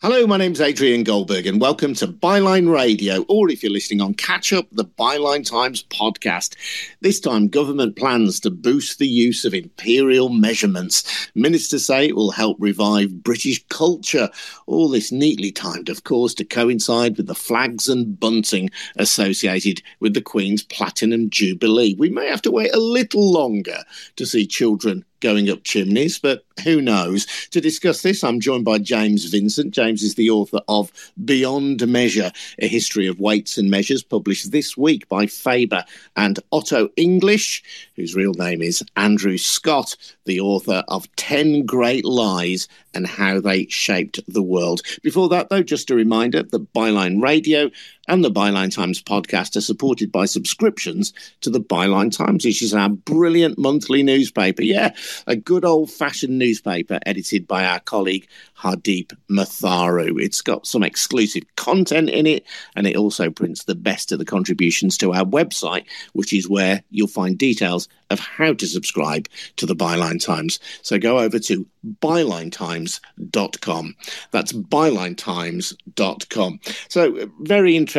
Hello, my name's Adrian Goldberg, and welcome to Byline Radio, or if you're listening on Catch Up, the Byline Times podcast. This time, government plans to boost the use of imperial measurements. Ministers say it will help revive British culture. All this neatly timed, of course, to coincide with the flags and bunting associated with the Queen's Platinum Jubilee. We may have to wait a little longer to see children going up chimneys, but who knows? To discuss this, I'm joined by James Vincent. James is the author of Beyond Measure, a history of weights and measures, published this week by Faber and Otto English, whose real name is Andrew Scott, the author of 10 Great Lies and How They Shaped the World. Before that, though, just a reminder that Byline Radio and the Byline Times podcast are supported by subscriptions to the Byline Times, which is our brilliant monthly newspaper. Yeah, a good old fashioned newspaper edited by our colleague Hardeep Matharu. It's got some exclusive content in it, and it also prints the best of the contributions to our website, which is where you'll find details of how to subscribe to the Byline Times. So go over to bylinetimes.com. That's bylinetimes.com. So, uh, very interesting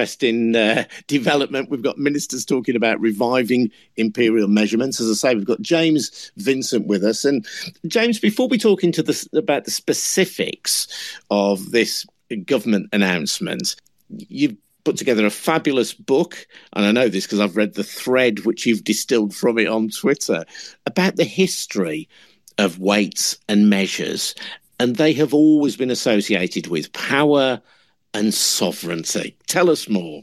uh, development. We've got ministers talking about reviving imperial measurements. As I say, we've got James Vincent with us. And, James, before we talk into the, about the specifics of this government announcement, you've put together a fabulous book, and I know this because I've read the thread which you've distilled from it on Twitter about the history of weights and measures, and they have always been associated with power and sovereignty. Tell us more.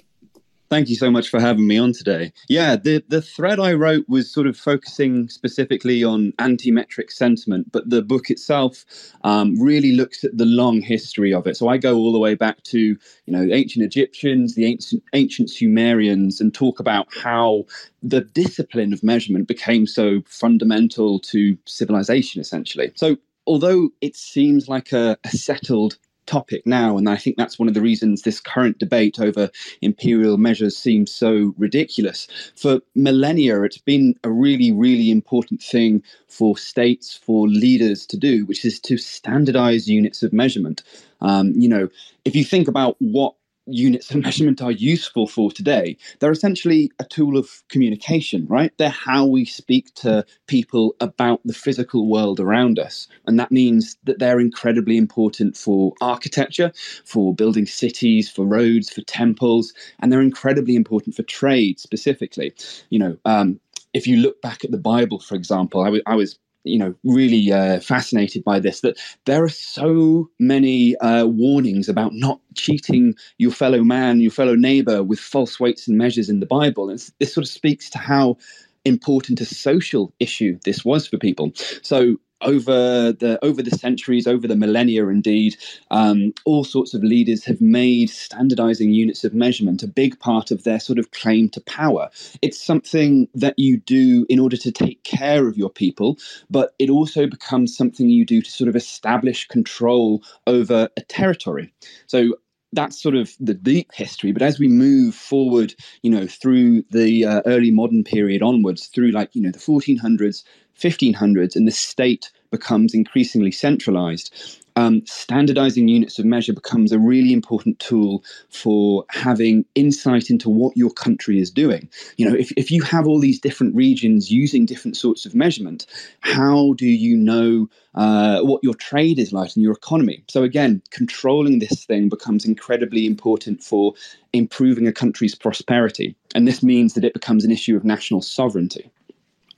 Thank you so much for having me on today. Yeah, the, the thread I wrote was sort of focusing specifically on anti-metric sentiment, but the book itself um, really looks at the long history of it. So I go all the way back to you know ancient Egyptians, the ancient ancient Sumerians, and talk about how the discipline of measurement became so fundamental to civilization, essentially. So although it seems like a, a settled topic now. And I think that's one of the reasons this current debate over imperial measures seems so ridiculous. For millennia, it's been a really, really important thing for states, for leaders to do, which is to standardize units of measurement. Um, you know, if you think about what units of measurement are useful for today. They're essentially a tool of communication, right? They're how we speak to people about the physical world around us. And that means that they're incredibly important for architecture, for building cities, for roads, for temples, and they're incredibly important for trade specifically. You know, um, if you look back at the Bible, for example, I, w- I was you know really uh, fascinated by this that there are so many uh, warnings about not cheating your fellow man your fellow neighbor with false weights and measures in the bible. And this sort of speaks to how important a social issue this was for people. So over the over the centuries, over the millennia, indeed, um, all sorts of leaders have made standardizing units of measurement a big part of their sort of claim to power. It's something that you do in order to take care of your people, but it also becomes something you do to sort of establish control over a territory. So that's sort of the deep history. But as we move forward, you know, through the uh, early modern period onwards, through like, you know, the 1400s, 1500s, and the state becomes increasingly centralized, um, standardizing units of measure becomes a really important tool for having insight into what your country is doing. You know, if, if you have all these different regions using different sorts of measurement, how do you know uh, what your trade is like and your economy? So, again, controlling this thing becomes incredibly important for improving a country's prosperity. And this means that it becomes an issue of national sovereignty.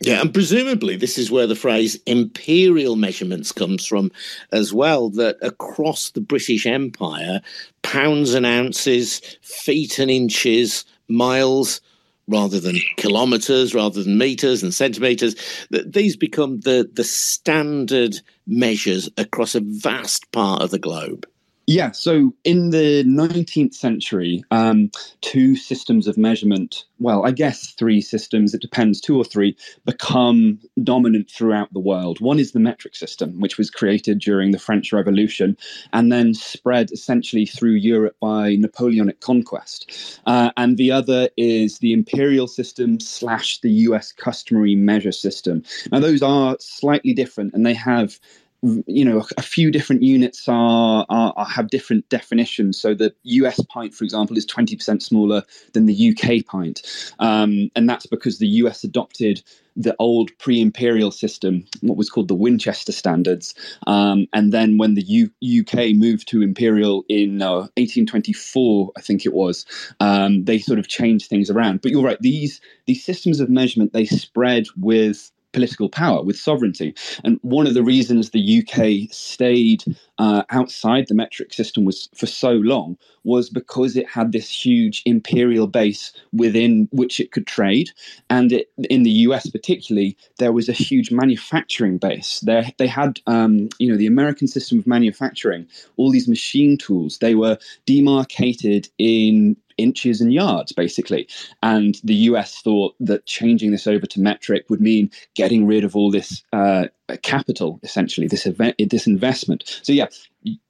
Yeah, and presumably this is where the phrase imperial measurements comes from as well, that across the British Empire, pounds and ounces, feet and inches, miles, rather than kilometers, rather than meters and centimeters, that these become the, the standard measures across a vast part of the globe. Yeah, so in the 19th century, um, two systems of measurement, well, I guess three systems, it depends, two or three, become dominant throughout the world. One is the metric system, which was created during the French Revolution and then spread essentially through Europe by Napoleonic conquest. Uh, and the other is the imperial system slash the US customary measure system. Now, those are slightly different and they have you know, a, few different units are, are, are, have different definitions. So the US pint, for example, is 20% smaller than the UK pint. Um, and that's because the US adopted the old pre-imperial system, what was called the Winchester standards, um, and then when the U- UK moved to imperial in uh, 1824, I think it was, um, they sort of changed things around. But you're right; these these systems of measurement they spread with political power, with sovereignty. And one of the reasons the UK stayed uh, outside the metric system was for so long was because it had this huge imperial base within which it could trade, and it, in the US particularly, there was a huge manufacturing base. There, they had, um, you know, the American system of manufacturing, all these machine tools. They were demarcated in inches and yards, basically. And the US thought that changing this over to metric would mean getting rid of all this uh, capital, essentially, this event, this investment. So yeah,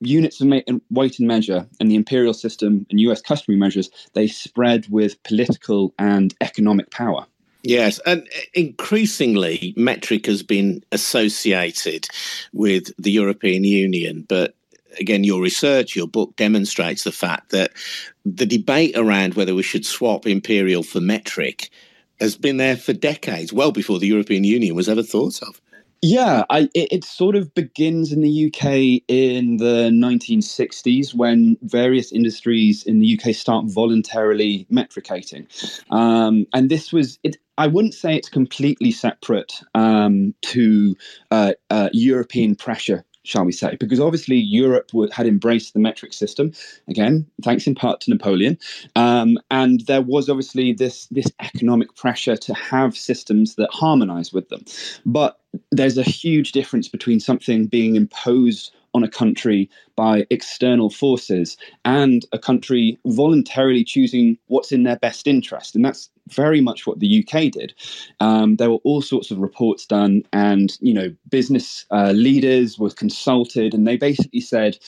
units of weight and measure and the imperial system and US customary measures, they spread with political and economic power. Yes, and increasingly, metric has been associated with the European Union, but again, your research, your book demonstrates the fact that the debate around whether we should swap imperial for metric has been there for decades, well before the European Union was ever thought of. Yeah, I, it, it, sort of begins in the UK in the 1960s when various industries in the UK start voluntarily metricating. Um, and this was, it, I wouldn't say it's completely separate um, to uh, uh, European pressure shall we say, because obviously Europe had embraced the metric system again, thanks in part to Napoleon, um, and there was obviously this this economic pressure to have systems that harmonize with them. But there's a huge difference between something being imposed on a country by external forces and a country voluntarily choosing what's in their best interest. And that's very much what the UK did. Um, there were all sorts of reports done, and you know, business uh, leaders were consulted, and they basically said,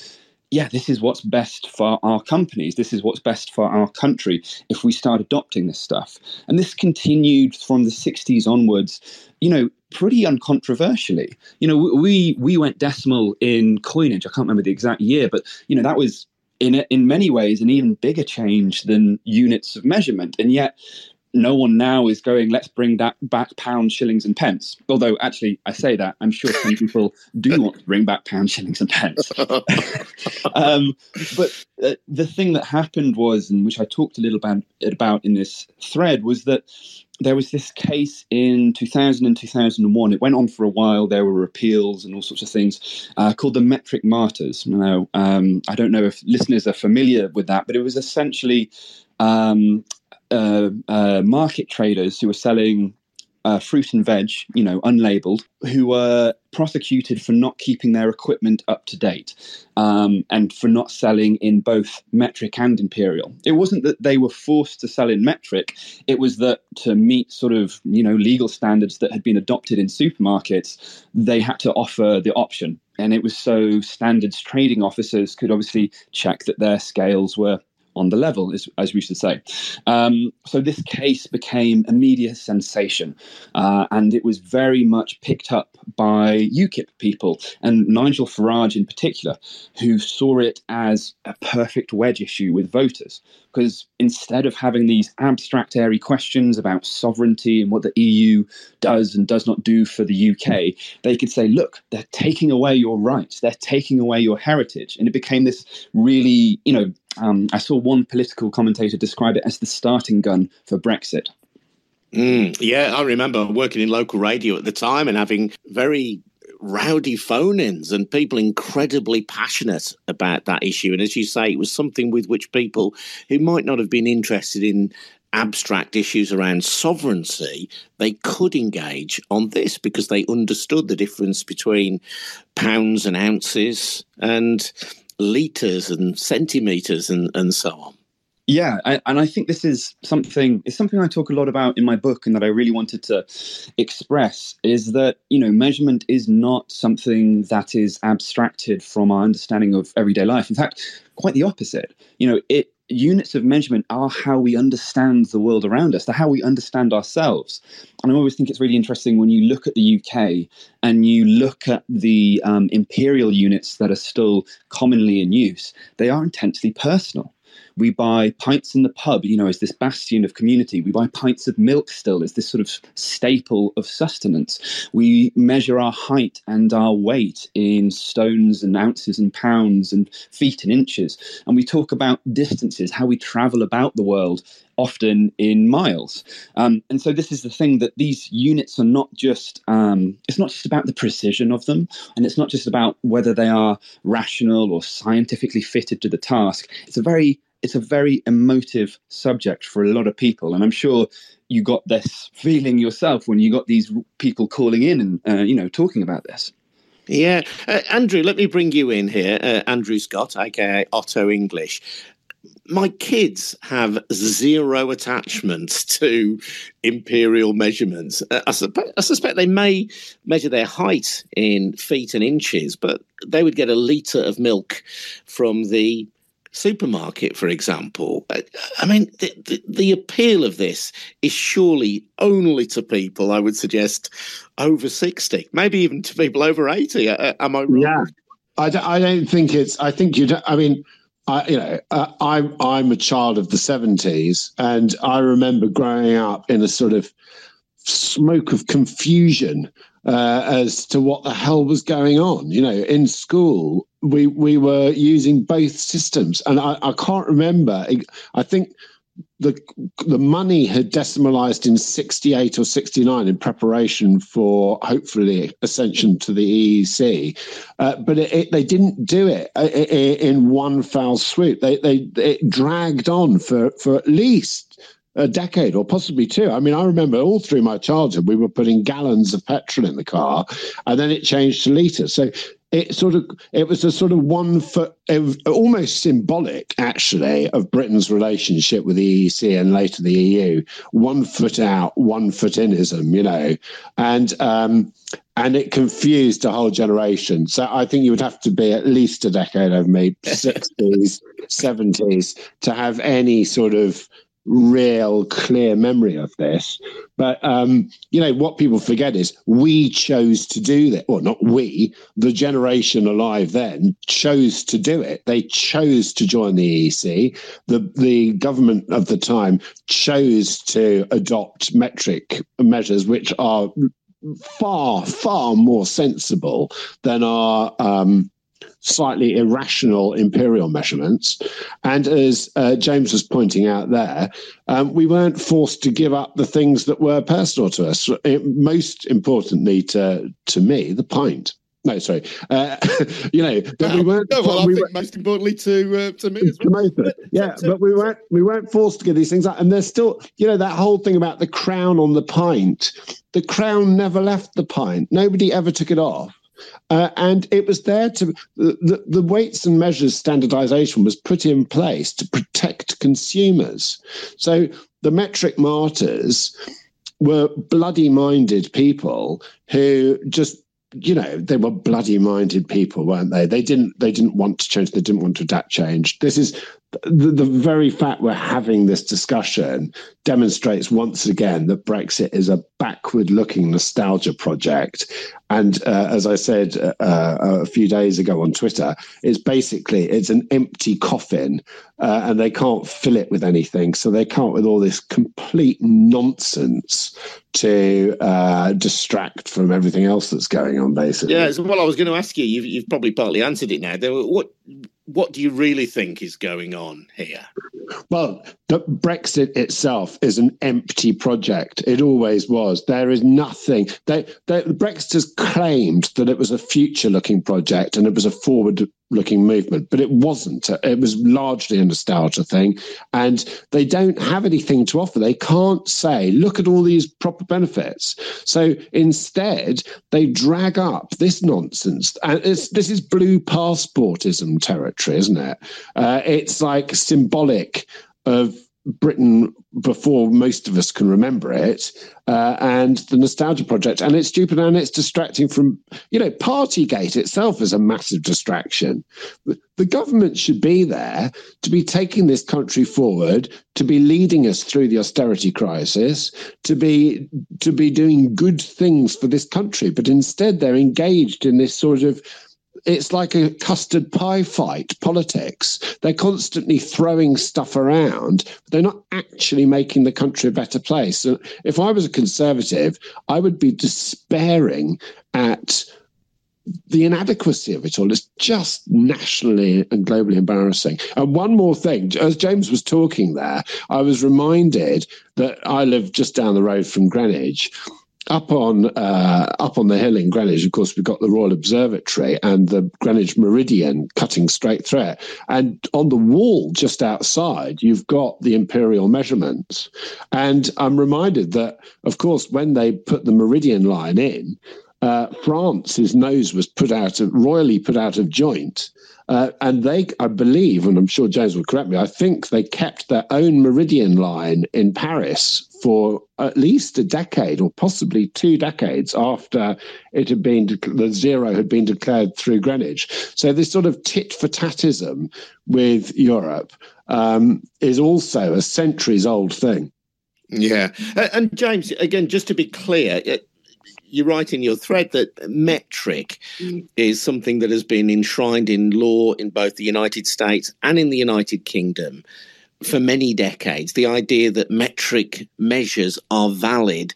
yeah, this is what's best for our companies. This is what's best for our country if we start adopting this stuff. And this continued from the 60s onwards, you know, pretty uncontroversially. You know, we we went decimal in coinage. I can't remember the exact year, but you know, that was in in many ways an even bigger change than units of measurement. And yet no one now is going, let's bring that back pounds, shillings, and pence. Although, actually, I say that, I'm sure some people do want to bring back pounds, shillings, and pence. um, but uh, the thing that happened was, and which I talked a little about, about in this thread, was that there was this case in 2000 and 2001. It went on for a while. There were appeals and all sorts of things uh, called the metric martyrs. Now, um, I don't know if listeners are familiar with that, but it was essentially um, uh, uh, market traders who were selling uh, fruit and veg, you know, unlabeled, who were prosecuted for not keeping their equipment up to date um, and for not selling in both metric and imperial. It wasn't that they were forced to sell in metric, it was that to meet sort of, you know, legal standards that had been adopted in supermarkets, they had to offer the option. And it was so standards trading officers could obviously check that their scales were on the level, as, as we should say. Um, so this case became a media sensation, uh, and it was very much picked up by UKIP people and Nigel Farage in particular, who saw it as a perfect wedge issue with voters. Because instead of having these abstract, airy questions about sovereignty and what the EU does and does not do for the UK, they could say, look, they're taking away your rights, they're taking away your heritage. And it became this really, you know, um, I saw one political commentator describe it as the starting gun for Brexit. Mm, yeah, I remember working in local radio at the time and having very rowdy phone ins and people incredibly passionate about that issue. And as you say, it was something with which people who might not have been interested in abstract issues around sovereignty, they could engage on this because they understood the difference between pounds and ounces and liters and centimeters and, and so on. Yeah, I, and I think this is something it's something I talk a lot about in my book, and that I really wanted to express is that you know measurement is not something that is abstracted from our understanding of everyday life. In fact, quite the opposite. You know, it units of measurement are how we understand the world around us, they're how we understand ourselves. And I always think it's really interesting when you look at the UK and you look at the um, imperial units that are still commonly in use, they are intensely personal. We buy pints in the pub, you know, as this bastion of community. We buy pints of milk still as this sort of staple of sustenance. We measure our height and our weight in stones and ounces and pounds and feet and inches. And we talk about distances, how we travel about the world often in miles. Um, and so this is the thing that these units are not just um, it's not just about the precision of them, and it's not just about whether they are rational or scientifically fitted to the task. It's a very it's a very emotive subject for a lot of people, and I'm sure you got this feeling yourself when you got these people calling in and uh, you know talking about this. Yeah, uh, Andrew, let me bring you in here, uh, Andrew Scott, aka Otto English. My kids have zero attachment to imperial measurements. Uh, I, I suspect they may measure their height in feet and inches, but they would get a litre of milk from the supermarket, for example. I mean, the, the, the, appeal of this is surely only to people, I would suggest, over 60, maybe even to people over 80. Am I wrong? Yeah. I don't, I don't think it's, I think you don't, I mean, I, you know, uh, I'm I'm a child of the '70s, and I remember growing up in a sort of smoke of confusion uh, as to what the hell was going on. You know, in school, we we were using both systems, and I, I can't remember. I think the the money had decimalized in 68 or 69 in preparation for hopefully ascension to the EEC, uh, but it, it, they didn't do it uh, in one foul swoop. They they it dragged on for for at least a decade or possibly two. I mean, I remember all through my childhood, we were putting gallons of petrol in the car, and then it changed to liters. So it sort of it was a sort of one foot almost symbolic actually of britain's relationship with the eec and later the eu one foot out one foot inism you know. And um and it confused a whole generation. So i think you would have to be at least a decade over me 60s 70s to have any sort of real clear memory of this. But um, you know what people forget is we chose to do that. Well, not we, the generation alive then chose to do it. They chose to join the EEC. The the government of the time chose to adopt metric measures, which are far far more sensible than our um, slightly irrational imperial measurements. And as uh, James was pointing out there, um, we weren't forced to give up the things that were personal to us. It, most importantly to to me, the pint. No, sorry. Uh, you know, well, we weren't. No, well, we I think most importantly to uh, to me as well. But, yeah, but we weren't we weren't forced to give these things up. And there's still, you know, that whole thing about the crown on the pint. The crown never left the pint. Nobody ever took it off. Uh, and it was there to the, the weights and measures standardization was put in place to protect consumers. So the metric martyrs were bloody minded people who just you know they were bloody minded people weren't they they didn't they didn't want to change they didn't want to adapt change this is the, the very fact we're having this discussion demonstrates once again that Brexit is a backward looking nostalgia project. And uh, as I said uh, uh, a few days ago on Twitter, it's basically it's an empty coffin uh, and they can't fill it with anything. So they up with all this complete nonsense to uh, distract from everything else that's going on, basically. Yeah, so, well, I was going to ask you, you've, you've probably partly answered it now. What what do you really think is going on here? Well, the Brexit itself is an empty project. It always was. There is nothing. They, they, the Brexiters claimed that it was a future-looking project and it was a forward looking movement, but it wasn't. It was largely a nostalgia thing. And they don't have anything to offer. They can't say, look at all these proper benefits. So instead, they drag up this nonsense. And this is blue passportism territory, isn't it? Uh, it's like symbolic of Britain before most of us can remember it, uh, and the Nostalgia Project. And it's stupid and it's distracting from, you know, Partygate itself is a massive distraction. The government should be there to be taking this country forward, to be leading us through the austerity crisis, to be to be doing good things for this country. But instead, they're engaged in this sort of it's like a custard pie fight politics. They're constantly throwing stuff around, but they're not actually making the country a better place. So if I was a conservative, I would be despairing at the inadequacy of it all is just nationally and globally embarrassing. And one more thing, as James was talking there, I was reminded that I live just down the road from Greenwich up on uh, up on the hill in Greenwich, of course, we've got the Royal Observatory and the Greenwich Meridian cutting straight through it. And on the wall just outside, you've got the imperial measurements. And I'm reminded that, of course, when they put the Meridian line in, uh, France's nose was put out of, royally put out of joint. Uh, and they, I believe, and I'm sure James will correct me, I think they kept their own meridian line in Paris for at least a decade or possibly two decades after it had been the zero had been declared through Greenwich. So this sort of tit for tatism with Europe um, is also a centuries old thing. Yeah, and James, again, just to be clear, you write in your thread that metric mm. is something that has been enshrined in law in both the United States and in the United Kingdom for many decades. The idea that metric measures are valid,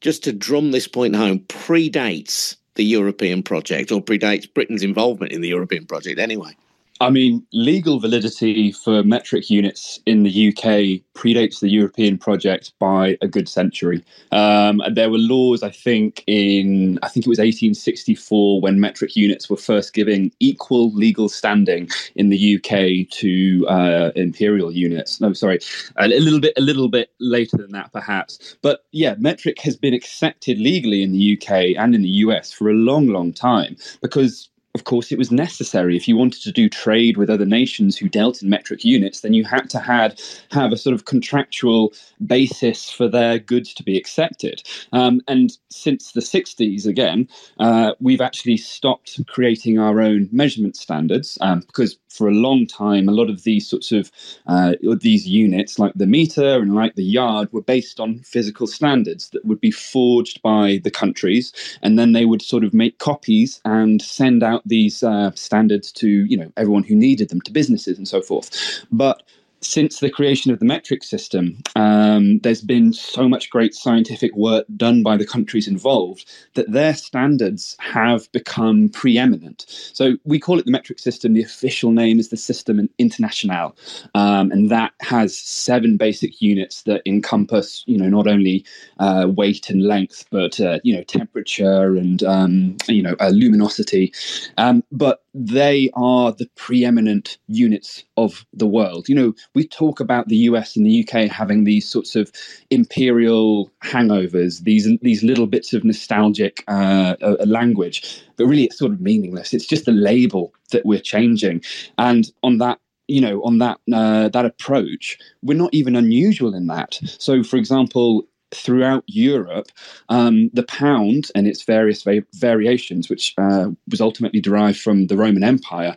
just to drum this point home, predates the European project or predates Britain's involvement in the European project anyway. I mean, legal validity for metric units in the UK predates the European project by a good century. Um, there were laws, I think, in I think it was 1864 when metric units were first giving equal legal standing in the UK to uh, imperial units. No, sorry, a little bit, a little bit later than that, perhaps. But yeah, metric has been accepted legally in the UK and in the US for a long, long time because of course, it was necessary. If you wanted to do trade with other nations who dealt in metric units, then you had to had, have a sort of contractual basis for their goods to be accepted. Um, and since the 60s, again, uh, we've actually stopped creating our own measurement standards um, because for a long time, a lot of these sorts of uh, these units, like the meter and like the yard, were based on physical standards that would be forged by the countries, and then they would sort of make copies and send out these uh, standards to you know everyone who needed them, to businesses and so forth. But since the creation of the metric system, um, there's been so much great scientific work done by the countries involved that their standards have become preeminent. So we call it the metric system. The official name is the System International, um, and that has seven basic units that encompass, you know, not only uh, weight and length, but uh, you know, temperature and um, you know, uh, luminosity. Um, but they are the preeminent units of the world. You know, we talk about the US and the UK having these sorts of imperial hangovers, these these little bits of nostalgic uh, uh, language, but really it's sort of meaningless. It's just a label that we're changing, and on that you know on that uh, that approach we're not even unusual in that so for example throughout Europe, um, the pound and its various va- variations, which uh, was ultimately derived from the Roman Empire,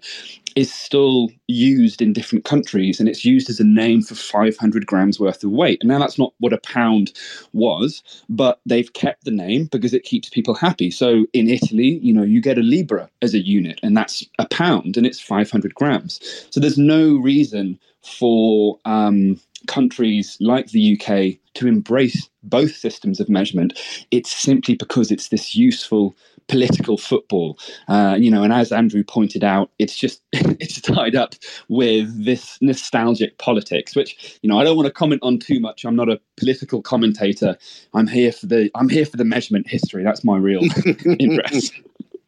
is still used in different countries and it's used as a name for 500 grams worth of weight. And now that's not what a pound was, but they've kept the name because it keeps people happy. So in Italy, you know, you get a libra as a unit and that's a pound and it's 500 grams. So there's no reason for um, countries like the UK to embrace both systems of measurement. It's simply because it's this useful political football, uh, you know. And as Andrew pointed out, it's just it's tied up with this nostalgic politics, which you know I don't want to comment on too much. I'm not a political commentator. I'm here for the I'm here for the measurement history. That's my real interest.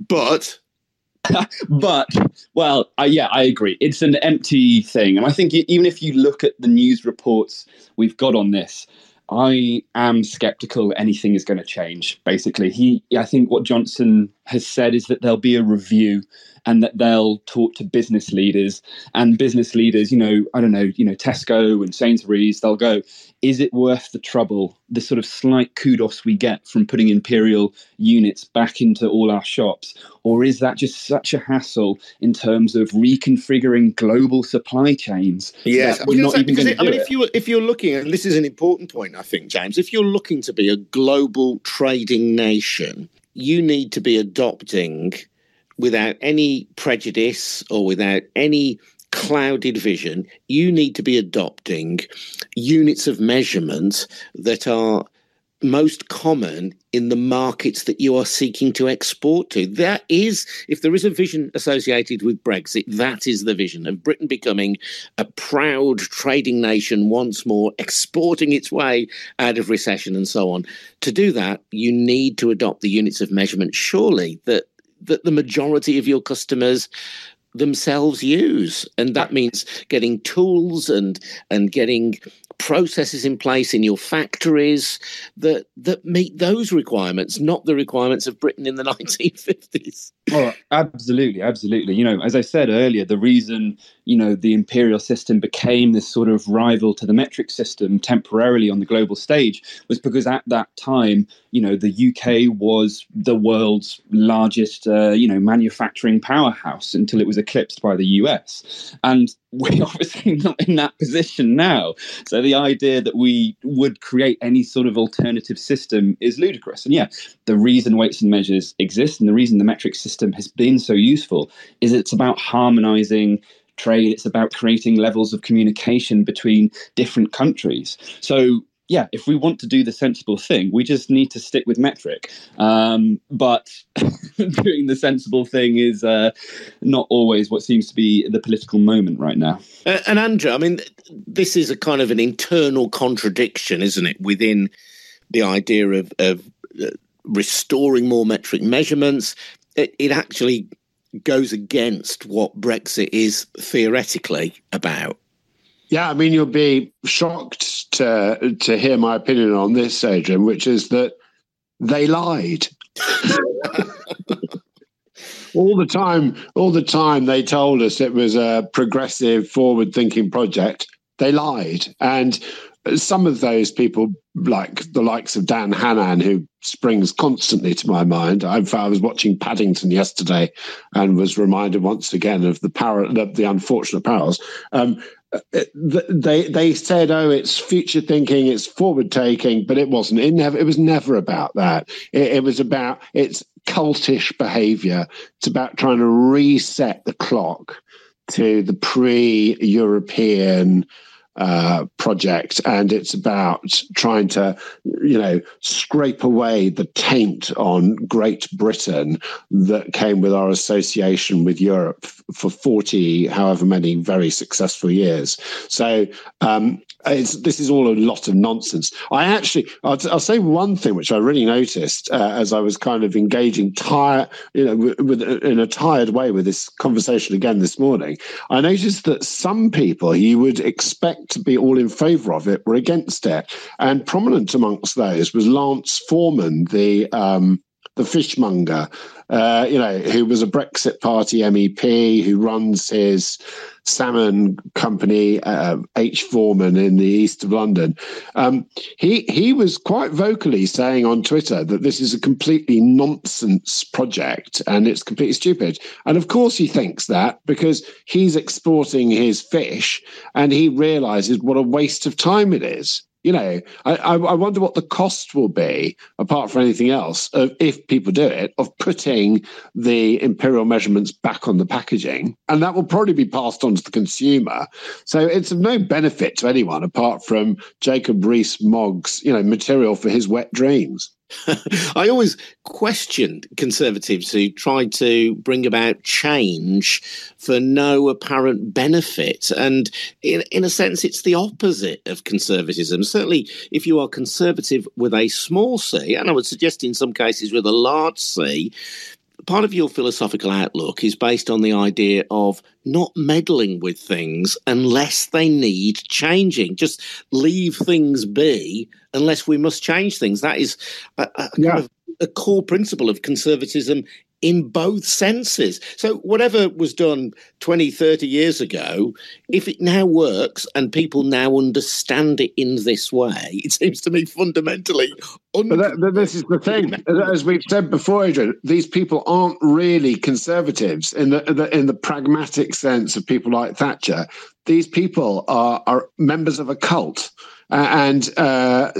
But but well, yeah, I agree. It's an empty thing, and I think even if you look at the news reports we've got on this, I am skeptical anything is going to change. Basically, he, I think what Johnson has said is that there'll be a review and that they'll talk to business leaders and business leaders, you know, I don't know, you know, Tesco and Sainsbury's, they'll go, is it worth the trouble, the sort of slight kudos we get from putting Imperial units back into all our shops? Or is that just such a hassle in terms of reconfiguring global supply chains? Yes, we're not even going to I mean, it? if you if you're looking, and this is an important point, I think, James, if you're looking to be a global trading nation, you need to be adopting without any prejudice or without any clouded vision, you need to be adopting units of measurement that are most common in the markets that you are seeking to export to. That is, if there is a vision associated with Brexit, that is the vision of Britain becoming a proud trading nation once more, exporting its way out of recession and so on. To do that, you need to adopt the units of measurement, surely, that that the majority of your customers themselves use. And that means getting tools and and getting processes in place in your factories that that meet those requirements not the requirements of britain in the 1950s oh absolutely absolutely. You know as i said earlier the reason you know the imperial system became this sort of rival to the metric system temporarily on the global stage was because at that time you know the uk was the world's largest uh, you know manufacturing powerhouse until it was eclipsed by the us and we're obviously not in that position now. So the idea that we would create any sort of alternative system is ludicrous. And yeah, the reason weights and measures exist and the reason the metric system has been so useful is it's about harmonizing trade, it's about creating levels of communication between different countries. So yeah, if we want to do the sensible thing, we just need to stick with metric. Um, but doing the sensible thing is uh, not always what seems to be the political moment right now. Uh, and Andrew, I mean, this is a kind of an internal contradiction, isn't it, within the idea of, of uh, restoring more metric measurements? It, it actually goes against what Brexit is theoretically about. Yeah, I mean, you'll be shocked to to hear my opinion on this, Adrian, which is that they lied. all the time, all the time they told us it was a progressive, forward-thinking project. They lied, and some of those people, like the likes of Dan Hannan, who springs constantly to my mind. I, I was watching Paddington yesterday and was reminded once again of the power, the, the unfortunate parallels. Um, they they said, "Oh, it's future thinking, it's forward taking," but it wasn't. It never. It was never about that. It, it was about it's cultish behaviour. It's about trying to reset the clock to the pre-European uh, project, and it's about trying to, you know, scrape away the taint on Great Britain that came with our association with Europe for 40, however many very successful years. So um, this is all a lot of nonsense. I actually, I'll, I'll say one thing which I really noticed uh, as I was kind of engaging tired, you know, with, with, in a tired way with this conversation again this morning. I noticed that some people you would expect to be all in favour of it were against it, and prominent amongst those was Lance Forman, the um, the fishmonger, uh, you know, who was a Brexit Party MEP, who runs his salmon company, uh, H. Forman, in the east of London. Um, he he was quite vocally saying on Twitter that this is a completely nonsense project and it's completely stupid. And of course, he thinks that because he's exporting his fish and he realizes what a waste of time it is you know, I, I wonder what the cost will be, apart from anything else, of, if people do it, of putting the imperial measurements back on the packaging. And that will probably be passed on to the consumer. So it's of no benefit to anyone apart from Jacob Rees Mogg's, you know, material for his wet dreams. I always questioned conservatives who tried to bring about change for no apparent benefit. And in, in a sense, it's the opposite of conservatism. Certainly, if you are conservative with a small c, and I would suggest in some cases with a large c, part of your philosophical outlook is based on the idea of not meddling with things unless they need changing. Just leave things be unless we must change things. That is a, a, yeah. kind of a core principle of conservatism in both senses. So, whatever was done 20, 30 years ago, if it now works and people now understand it in this way, it seems to me fundamentally. Un- but, that, but this is the thing, as we've said before, Adrian. These people aren't really conservatives in the, the in the pragmatic sense of people like Thatcher. These people are are members of a cult uh, and uh,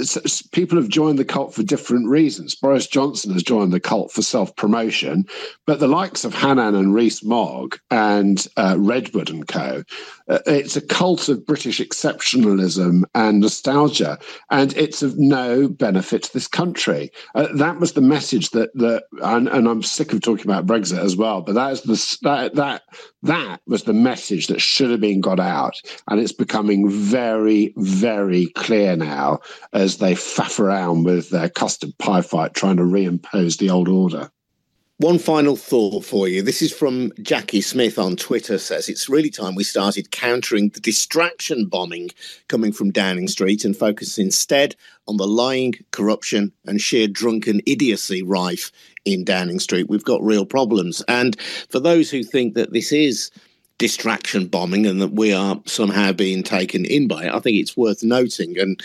people have joined the cult for different reasons. Boris Johnson has joined the cult for self promotion, but the likes of Hannan and Rees-Mogg and uh, Redwood and co, uh, it's a cult of British exceptionalism and nostalgia, and it's of no benefit to this country. Uh, that was the message that that, and, and, I'm sick of talking about Brexit as well, but that is the that that that was the message that should have been got out, and it's becoming very very clear now as they faff around with their custard pie fight trying to reimpose the old order. One final thought for you. This is from Jackie Smith on Twitter says it's really time we started countering the distraction bombing coming from Downing Street and focus instead on the lying, corruption and sheer drunken idiocy rife in Downing Street. We've got real problems. And for those who think that this is distraction bombing and that we are somehow being taken in by it. I think it's worth noting. And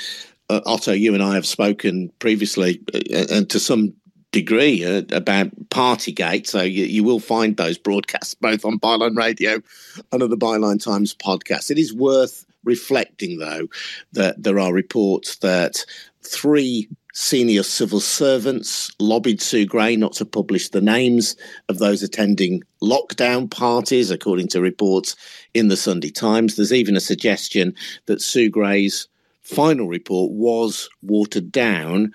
uh, Otto, you and I have spoken previously, uh, and to some degree, uh, about Partygate. So you, you, will find those broadcasts both on Byline Radio and on the Byline Times podcast. It is worth reflecting, though, that there are reports that three senior civil servants lobbied Sue Gray not to publish the names of those attending lockdown parties, according to reports in the Sunday Times. There's even a suggestion that Sue Gray's final report was watered down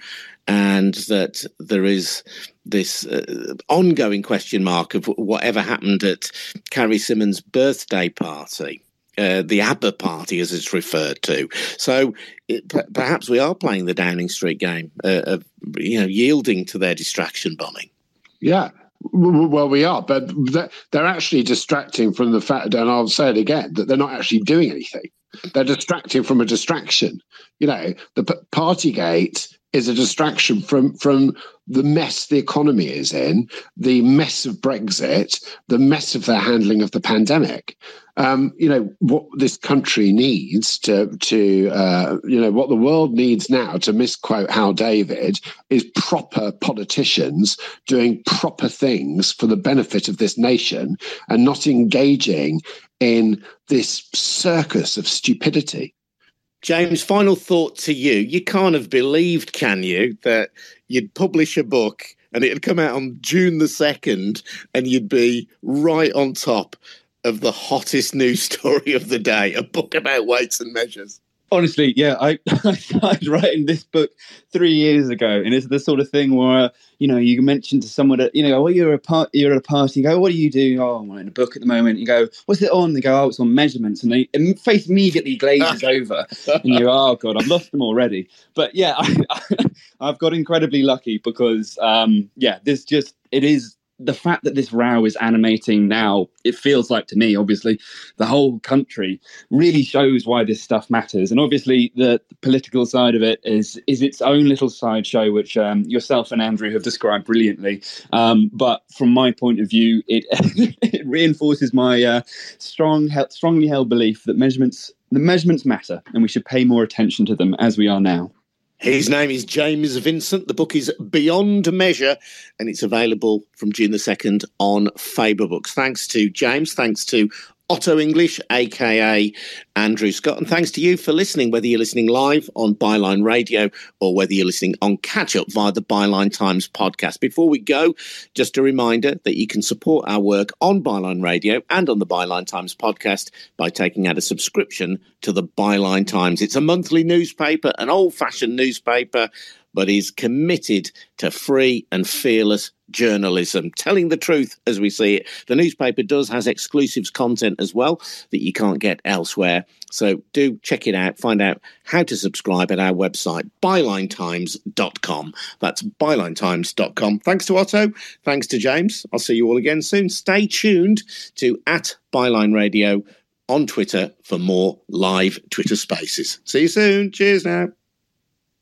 and that there is this uh, ongoing question mark of whatever happened at Carrie Symonds' birthday party. Uh, the ABBA party, as it's referred to. So it, p- perhaps we are playing the Downing Street game uh, of you know yielding to their distraction bombing. Yeah. Well, we are, but they're actually distracting from the fact, and I'll say it again, that they're not actually doing anything. They're distracting from a distraction. You know, the p- Partygate is a distraction from from the mess the economy is in, the mess of Brexit, the mess of their handling of the pandemic. Um, you know what this country needs to to uh, you know what the world needs now to misquote Hal David is proper politicians doing proper things for the benefit of this nation and not engaging in this circus of stupidity. James, final thought to you. You can't have believed, can you, that you'd publish a book and it'd come out on June the 2nd and you'd be right on top of the hottest news story of the day a book about weights and measures. Honestly, yeah, I, I started writing this book three years ago, and it's the sort of thing where you know you mention to someone that you know, oh, you're a part, you're at a party. You go, what do you do? Oh, I'm writing a book at the moment. You go, what's it on? They go, oh, it's on measurements, and the face immediately glazes over, and you, oh god, I've lost them already. But yeah, I, have got incredibly lucky because um, yeah, this just it is the fact that this row is animating now, it feels like to me, obviously, the whole country really shows why this stuff matters. And obviously, the, the political side of it is is its own little sideshow, which um, yourself and Andrew have described brilliantly. Um, but from my point of view, it it reinforces my uh, strong, strongly held belief that measurements the measurements matter, and we should pay more attention to them as we are now. His name is James Vincent. The book is Beyond Measure, and it's available from June the 2nd on Faber Books. Thanks to James. Thanks to Otto English, aka Andrew Scott. And thanks to you for listening, whether you're listening live on Byline Radio or whether you're listening on catch up via the Byline Times podcast. Before we go, just a reminder that you can support our work on Byline Radio and on the Byline Times podcast by taking out a subscription to the Byline Times. It's a monthly newspaper, an old fashioned newspaper but is committed to free and fearless journalism, telling the truth as we see it. The newspaper does has exclusives content as well that you can't get elsewhere. So do check it out. Find out how to subscribe at our website, bylinetimes.com. That's bylinetimes.com. Thanks to Otto. Thanks to James. I'll see you all again soon. Stay tuned to at Byline Radio on Twitter for more live Twitter spaces. See you soon. Cheers now.